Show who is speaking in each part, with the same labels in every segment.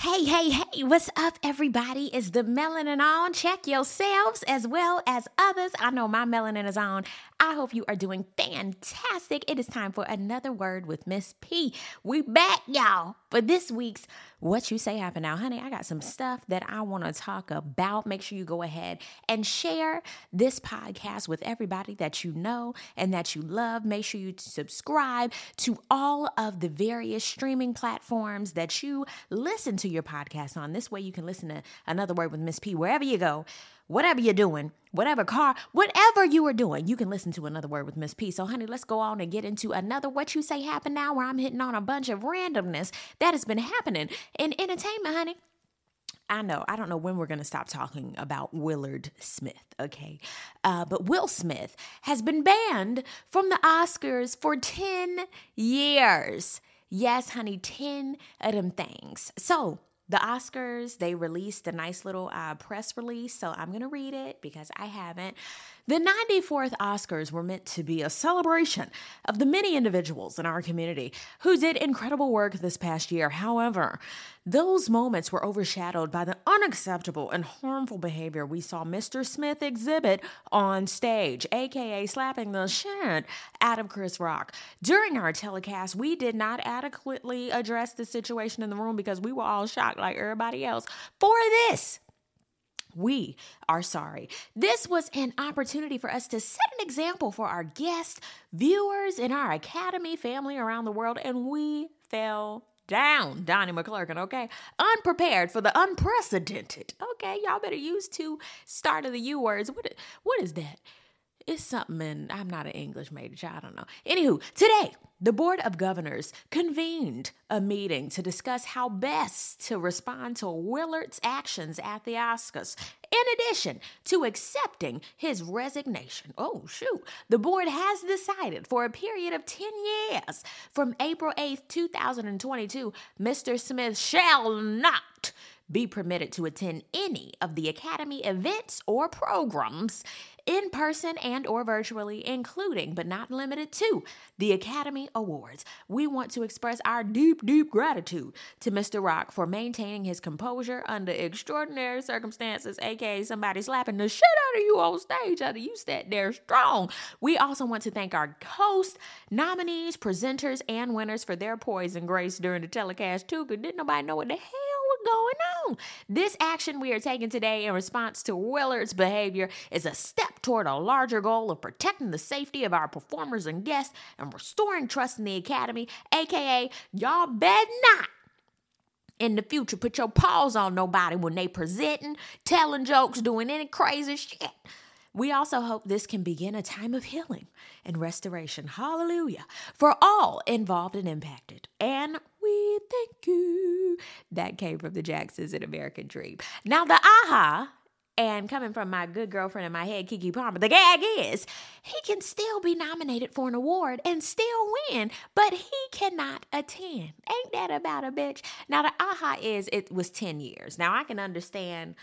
Speaker 1: Hey, hey, hey, what's up, everybody? Is the melanin on? Check yourselves as well as others. I know my melanin is on. I hope you are doing fantastic. It is time for another word with Miss P. We back, y'all, for this week's What You Say Happen Now. Honey, I got some stuff that I want to talk about. Make sure you go ahead and share this podcast with everybody that you know and that you love. Make sure you subscribe to all of the various streaming platforms that you listen to your podcast on. This way you can listen to another word with Miss P wherever you go, whatever you're doing, whatever car, whatever you are doing, you can listen to another word with Miss P. So, honey, let's go on and get into another what you say happen now, where I'm hitting on a bunch of randomness that has been happening in entertainment, honey. I know, I don't know when we're going to stop talking about Willard Smith, okay? Uh, but Will Smith has been banned from the Oscars for 10 years. Yes, honey, 10 of them things. So, the Oscars, they released a nice little uh, press release. So I'm going to read it because I haven't. The 94th Oscars were meant to be a celebration of the many individuals in our community who did incredible work this past year. However, those moments were overshadowed by the unacceptable and harmful behavior we saw Mr. Smith exhibit on stage, aka slapping the shit out of Chris Rock. During our telecast, we did not adequately address the situation in the room because we were all shocked like everybody else. For this, we are sorry. This was an opportunity for us to set an example for our guests, viewers, and our Academy family around the world, and we fell down, Donnie McClurkin, okay? Unprepared for the unprecedented. Okay, y'all better use two start of the U words. What, what is that? It's something, and I'm not an English major. I don't know. Anywho, today, the Board of Governors convened a meeting to discuss how best to respond to Willard's actions at the Oscars, in addition to accepting his resignation. Oh, shoot. The board has decided for a period of 10 years, from April 8th, 2022, Mr. Smith shall not be permitted to attend any of the academy events or programs in person and or virtually including but not limited to the academy awards. We want to express our deep deep gratitude to mr rock for maintaining his composure under extraordinary circumstances aka somebody slapping the shit out of you on stage after you sat there strong. We also want to thank our hosts nominees presenters and winners for their poise and grace during the telecast too because didn't nobody know what the hell going on. This action we are taking today in response to Willard's behavior is a step toward a larger goal of protecting the safety of our performers and guests and restoring trust in the Academy, aka, y'all bet not in the future put your paws on nobody when they presenting, telling jokes, doing any crazy shit. We also hope this can begin a time of healing and restoration. Hallelujah. For all involved and impacted. And we thank you. That came from the Jacksons in American Dream. Now, the aha and coming from my good girlfriend in my head, Keke Palmer, the gag is he can still be nominated for an award and still win, but he cannot attend. Ain't that about a bitch? Now, the aha is it was 10 years. Now, I can understand.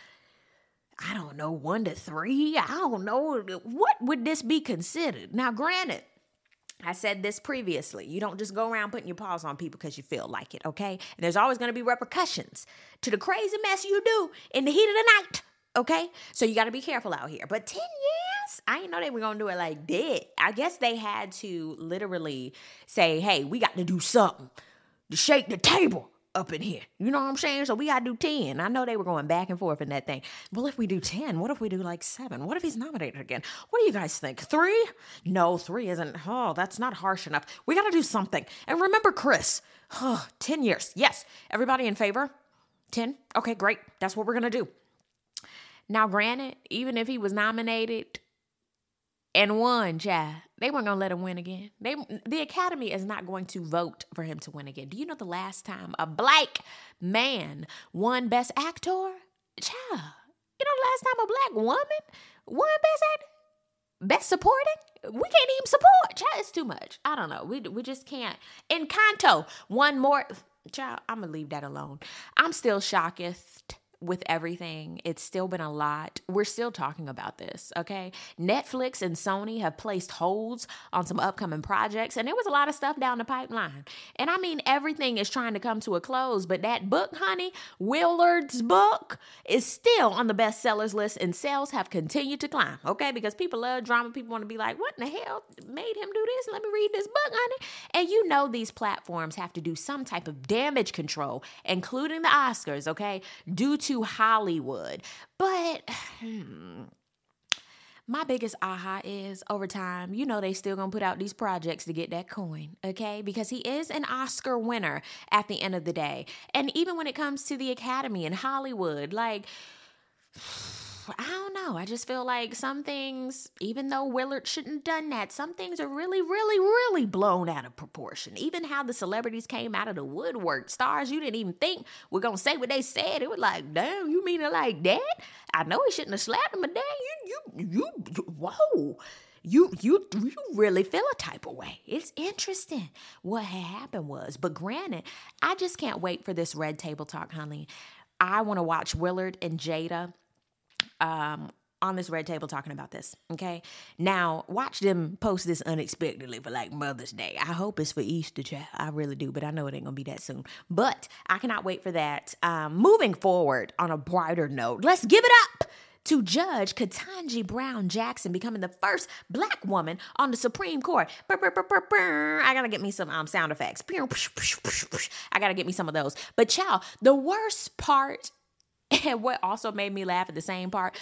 Speaker 1: I don't know, one to three. I don't know. What would this be considered? Now, granted, I said this previously. You don't just go around putting your paws on people because you feel like it, okay? And there's always going to be repercussions to the crazy mess you do in the heat of the night, okay? So you got to be careful out here. But 10 years? I didn't know they were going to do it like that. I guess they had to literally say, hey, we got to do something to shake the table up in here. You know what I'm saying? So we gotta do 10. I know they were going back and forth in that thing. Well, if we do 10, what if we do like seven? What if he's nominated again? What do you guys think? Three? No, three isn't. Oh, that's not harsh enough. We gotta do something. And remember Chris. Oh, 10 years. Yes. Everybody in favor? 10? Okay, great. That's what we're gonna do. Now, granted, even if he was nominated and won, child, they weren't gonna let him win again. They the Academy is not going to vote for him to win again. Do you know the last time a black man won Best Actor? Child, you know the last time a black woman won Best? Best Supporting? We can't even support. Child, it's too much. I don't know. We we just can't. Encanto, one more. Child, I'm gonna leave that alone. I'm still shockest with everything, it's still been a lot. We're still talking about this, okay? Netflix and Sony have placed holds on some upcoming projects, and there was a lot of stuff down the pipeline. And I mean, everything is trying to come to a close, but that book, honey, Willard's book, is still on the bestsellers list, and sales have continued to climb, okay? Because people love drama. People want to be like, what in the hell made him do this? Let me read this book, honey. And you know, these platforms have to do some type of damage control, including the Oscars, okay? Due to Hollywood. But hmm, my biggest aha is over time, you know, they still gonna put out these projects to get that coin, okay? Because he is an Oscar winner at the end of the day. And even when it comes to the Academy and Hollywood, like, I don't know. I just feel like some things, even though Willard shouldn't have done that, some things are really, really, really blown out of proportion. Even how the celebrities came out of the woodwork, stars you didn't even think we were gonna say what they said. It was like, damn, you mean it like that? I know he shouldn't have slapped him, but damn, you, you, you, you whoa you you you really feel a type of way. It's interesting what happened was. But granted, I just can't wait for this red table talk, honey. I want to watch Willard and Jada um, on this red table talking about this. Okay. Now, watch them post this unexpectedly for like Mother's Day. I hope it's for Easter, child. I really do, but I know it ain't gonna be that soon. But I cannot wait for that. Um, moving forward on a brighter note, let's give it up to Judge Ketanji Brown Jackson becoming the first black woman on the Supreme Court. I gotta get me some um, sound effects. I gotta get me some of those. But, child, the worst part and what also made me laugh at the same part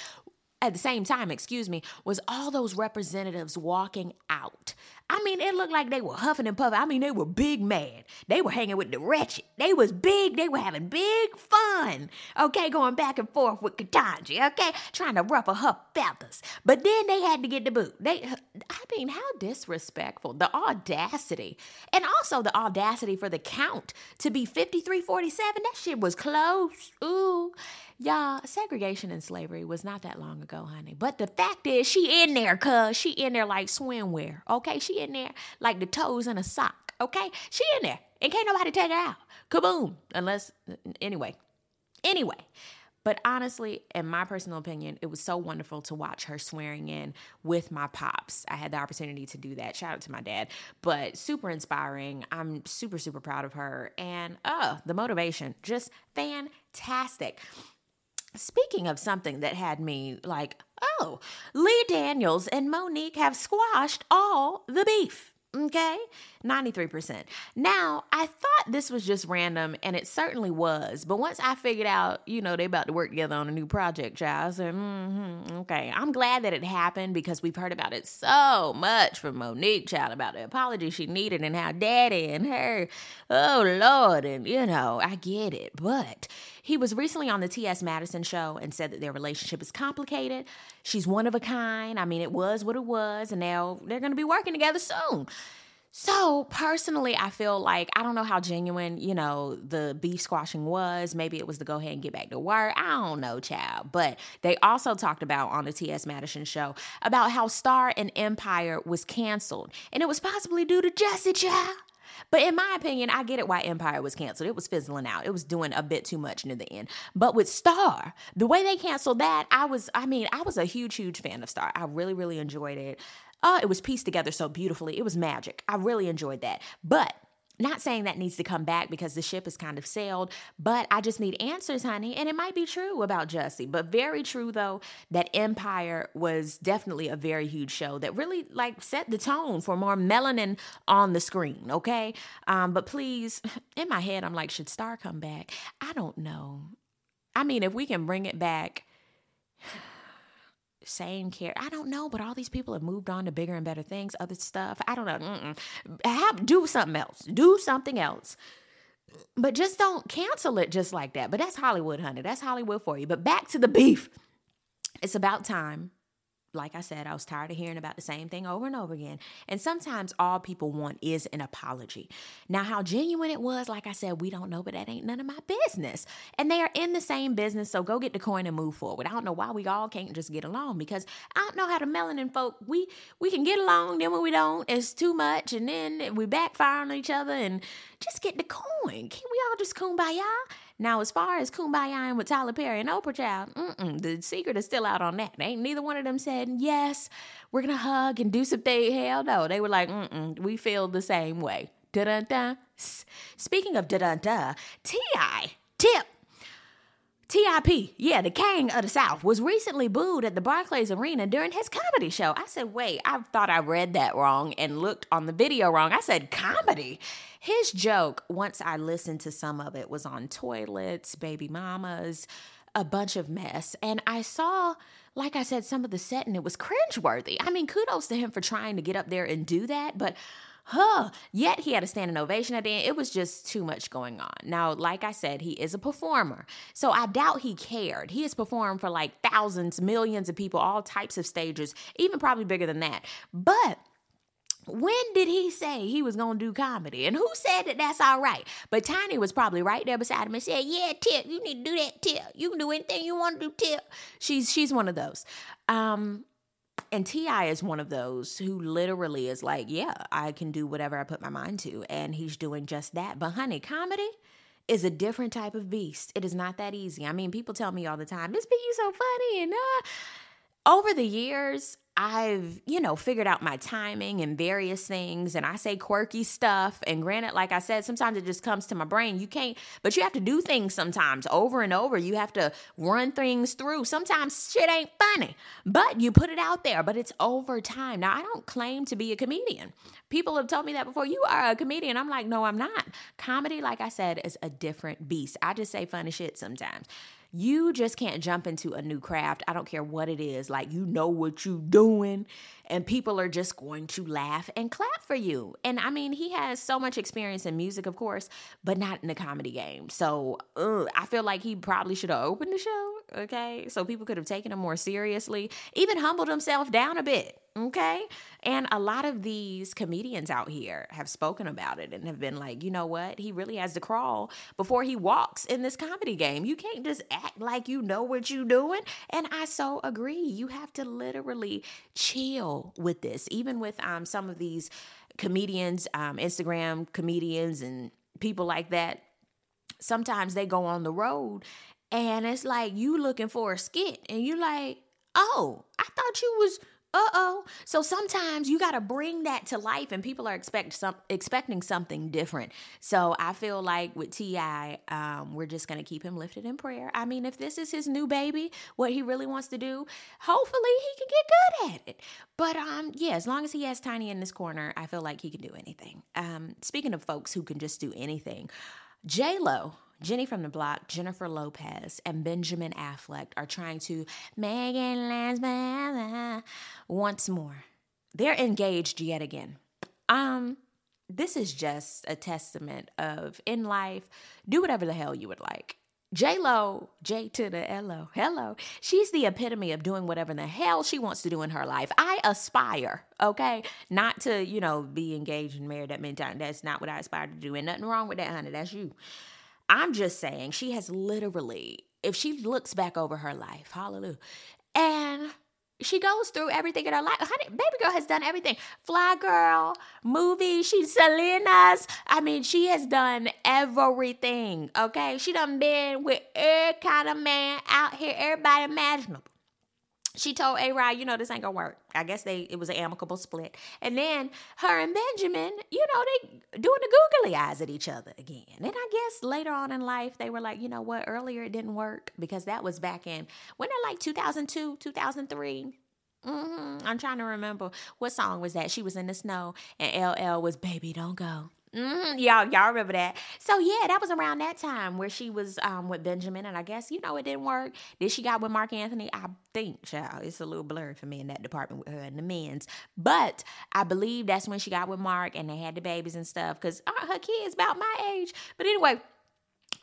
Speaker 1: at the same time, excuse me, was all those representatives walking out. I mean, it looked like they were huffing and puffing. I mean, they were big mad. They were hanging with the wretched. They was big. They were having big fun. Okay, going back and forth with Ketanji. Okay, trying to ruffle her feathers. But then they had to get the boot. They, I mean, how disrespectful. The audacity, and also the audacity for the count to be fifty three forty seven. That shit was close. Ooh. Y'all, segregation and slavery was not that long ago, honey. But the fact is, she in there, cuz she in there like swimwear, okay? She in there like the toes in a sock, okay? She in there, and can't nobody take her out. Kaboom! Unless, anyway, anyway. But honestly, in my personal opinion, it was so wonderful to watch her swearing in with my pops. I had the opportunity to do that. Shout out to my dad. But super inspiring. I'm super, super proud of her. And uh, the motivation, just fantastic. Speaking of something that had me like, oh, Lee Daniels and Mo'Nique have squashed all the beef. Okay, 93%. Now, I thought this was just random, and it certainly was. But once I figured out, you know, they about to work together on a new project, child, I said, mm-hmm, okay. I'm glad that it happened because we've heard about it so much from Mo'Nique, child, about the apology she needed and how daddy and her, oh, Lord, and, you know, I get it. But he was recently on the T.S. Madison show and said that their relationship is complicated. She's one of a kind. I mean, it was what it was, and now they're going to be working together soon. So, personally, I feel like I don't know how genuine, you know, the beef squashing was. Maybe it was to go ahead and get back to work. I don't know, child. But they also talked about on the T.S. Madison show about how Star and Empire was canceled. And it was possibly due to Jussie, child. But in my opinion, I get it why Empire was canceled. It was fizzling out. It was doing a bit too much near the end. But with Star, the way they canceled that, I was, I mean, I was a huge, huge fan of Star. I really, really enjoyed it. Uh, it was pieced together so beautifully. It was magic. I really enjoyed that. But not saying that needs to come back because the ship is kind of sailed, but I just need answers, honey. And it might be true about Jussie, but very true though that Empire was definitely a very huge show that really like set the tone for more melanin on the screen. Okay, um, but please, in my head, I'm like, should Star come back? I don't know. I mean, if we can bring it back same care. I don't know, but all these people have moved on to bigger and better things, other stuff. I don't know. Have, do something else. Do something else. But just don't cancel it just like that. But that's Hollywood, honey. That's Hollywood for you. But back to the beef. It's about time like I said, I was tired of hearing about the same thing over and over again. And sometimes all people want is an apology. Now, how genuine it was, like I said, we don't know, but that ain't none of my business. And they are in the same business, so go get the coin and move forward. I don't know why we all can't just get along because I don't know how the melanin folk we we can get along, then when we don't, it's too much, and then we backfire on each other and just get the coin. Can we all just kumbaya? Now, as far as Kumbaya and with Tyler Perry and Oprah Child, the secret is still out on that. Ain't neither one of them said, yes, we're going to hug and do something. Hell no. They were like, we feel the same way. Da da da. Speaking of da da da, T.I. Tip TIP, yeah, the king of the South, was recently booed at the Barclays Arena during his comedy show. I said, wait, I thought I read that wrong and looked on the video wrong. I said, comedy. His joke, once I listened to some of it, was on toilets, baby mamas, a bunch of mess. And I saw, like I said, some of the set and it was cringeworthy. I mean, kudos to him for trying to get up there and do that, but huh. Yet he had a standing ovation at the end. It was just too much going on. Now, like I said, he is a performer. So I doubt he cared. He has performed for like thousands, millions of people, all types of stages, even probably bigger than that. But when did he say he was gonna do comedy? And who said that that's all right? But Tiny was probably right there beside him and said, "Yeah, Tip, you need to do that, Tip. You can do anything you want to do, Tip." She's she's one of those. Um, and T.I. is one of those who literally is like, yeah, I can do whatever I put my mind to. And he's doing just that. But honey, comedy is a different type of beast. It is not that easy. I mean, people tell me all the time, this be you so funny. And uh, over the years, I've, you know, figured out my timing and various things, and I say quirky stuff. And granted, like I said, sometimes it just comes to my brain. You can't, but you have to do things sometimes over and over. You have to run things through. Sometimes shit ain't funny, but you put it out there, but it's over time. Now, I don't claim to be a comedian. People have told me that before. You are a comedian. I'm like, no, I'm not. Comedy, like I said, is a different beast. I just say funny shit sometimes. You just can't jump into a new craft. I don't care what it is. Like you know what you're doing and people are just going to laugh and clap for you. And I mean, he has so much experience in music, of course, but not in the comedy game. So, uh, I feel like he probably should have opened the show, okay? So people could have taken him more seriously, even humbled himself down a bit Okay. And a lot of these comedians out here have spoken about it and have been like, you know what? He really has to crawl before he walks in this comedy game. You can't just act like you know what you're doing. And I so agree. You have to literally chill with this, even with um, some of these comedians, um, Instagram comedians, and people like that. Sometimes they go on the road and it's like you looking for a skit and you're like, oh, I thought you was uh oh. So sometimes you got to bring that to life, and people are expect some expecting something different. So I feel like with T.I., um, we're just gonna keep him lifted in prayer. I mean, if this is his new baby, what he really wants to do, hopefully he can get good at it. But um, yeah, as long as he has Tiny in this corner, I feel like he can do anything. Um, speaking of folks who can just do anything, J Lo Jenny from the Block, Jennifer Lopez, and Benjamin Affleck are trying to make it last once more. They're engaged yet again. Um, this is just a testament of in life, do whatever the hell you would like. J Lo, J to the L O, hello. She's the epitome of doing whatever the hell she wants to do in her life. I aspire, okay, not to you know be engaged and married that many times. That's not what I aspire to do, and nothing wrong with that, honey. That's you. I'm just saying, she has literally, if she looks back over her life, hallelujah, and she goes through everything in her life. Honey, baby girl has done everything. Fly girl, movie, she's Selena's. I mean, she has done everything. Okay. She done been with every kind of man out here, everybody imaginable she told A Rod, you know, this ain't gonna work. I guess they it was an amicable split. And then her and Benjamin, you know, they doing the googly eyes at each other again. And I guess later on in life they were like, you know what, earlier it didn't work because that was back in when they like 2002, 2003. Mm-hmm. I'm trying to remember what song was that. She was in the snow, and LL was "Baby Don't Go." Mm-hmm. Y'all, y'all remember that? So yeah, that was around that time where she was um, with Benjamin, and I guess you know it didn't work. Did she got with Marc Anthony? I think, child, it's a little blurred for me in that department with her and the men's. But I believe that's when she got with Marc, and they had the babies and stuff because uh, her kids about my age. But anyway,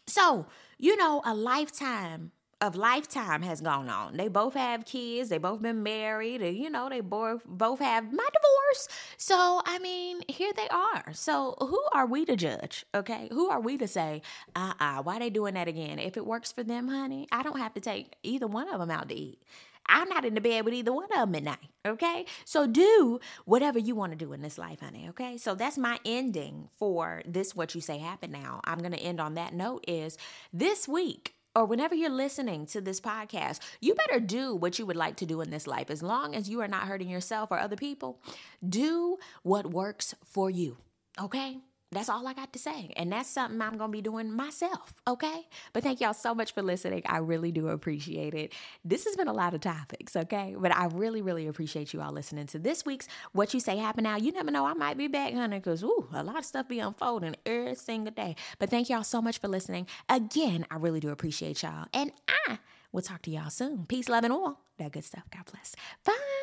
Speaker 1: so you know, a lifetime of lifetime has gone on. They both have kids. They both been married. And, you know, they both both have my divorce. So I mean, here they are. So who are we to judge? Okay, who are we to say, uh uh why they doing that again? If it works for them, honey, I don't have to take either one of them out to eat. I'm not in the bed with either one of them at night. Okay. So do whatever you want to do in this life, honey. Okay. So that's my ending for this What You Say Happen Now. I'm going to end on that note is this week, or whenever you're listening to this podcast, you better do what you would like to do in this life. As long as you are not hurting yourself or other people, do what works for you. Okay? That's all I got to say. And that's something I'm going to be doing myself. Okay. But thank y'all so much for listening. I really do appreciate it. This has been a lot of topics. Okay. But I really, really appreciate you all listening to this week's What You Say Happen Now. You never know. I might be back, honey, because, ooh, a lot of stuff be unfolding every single day. But thank y'all so much for listening. Again, I really do appreciate y'all. And I will talk to y'all soon. Peace, love, and all that good stuff. God bless. Bye.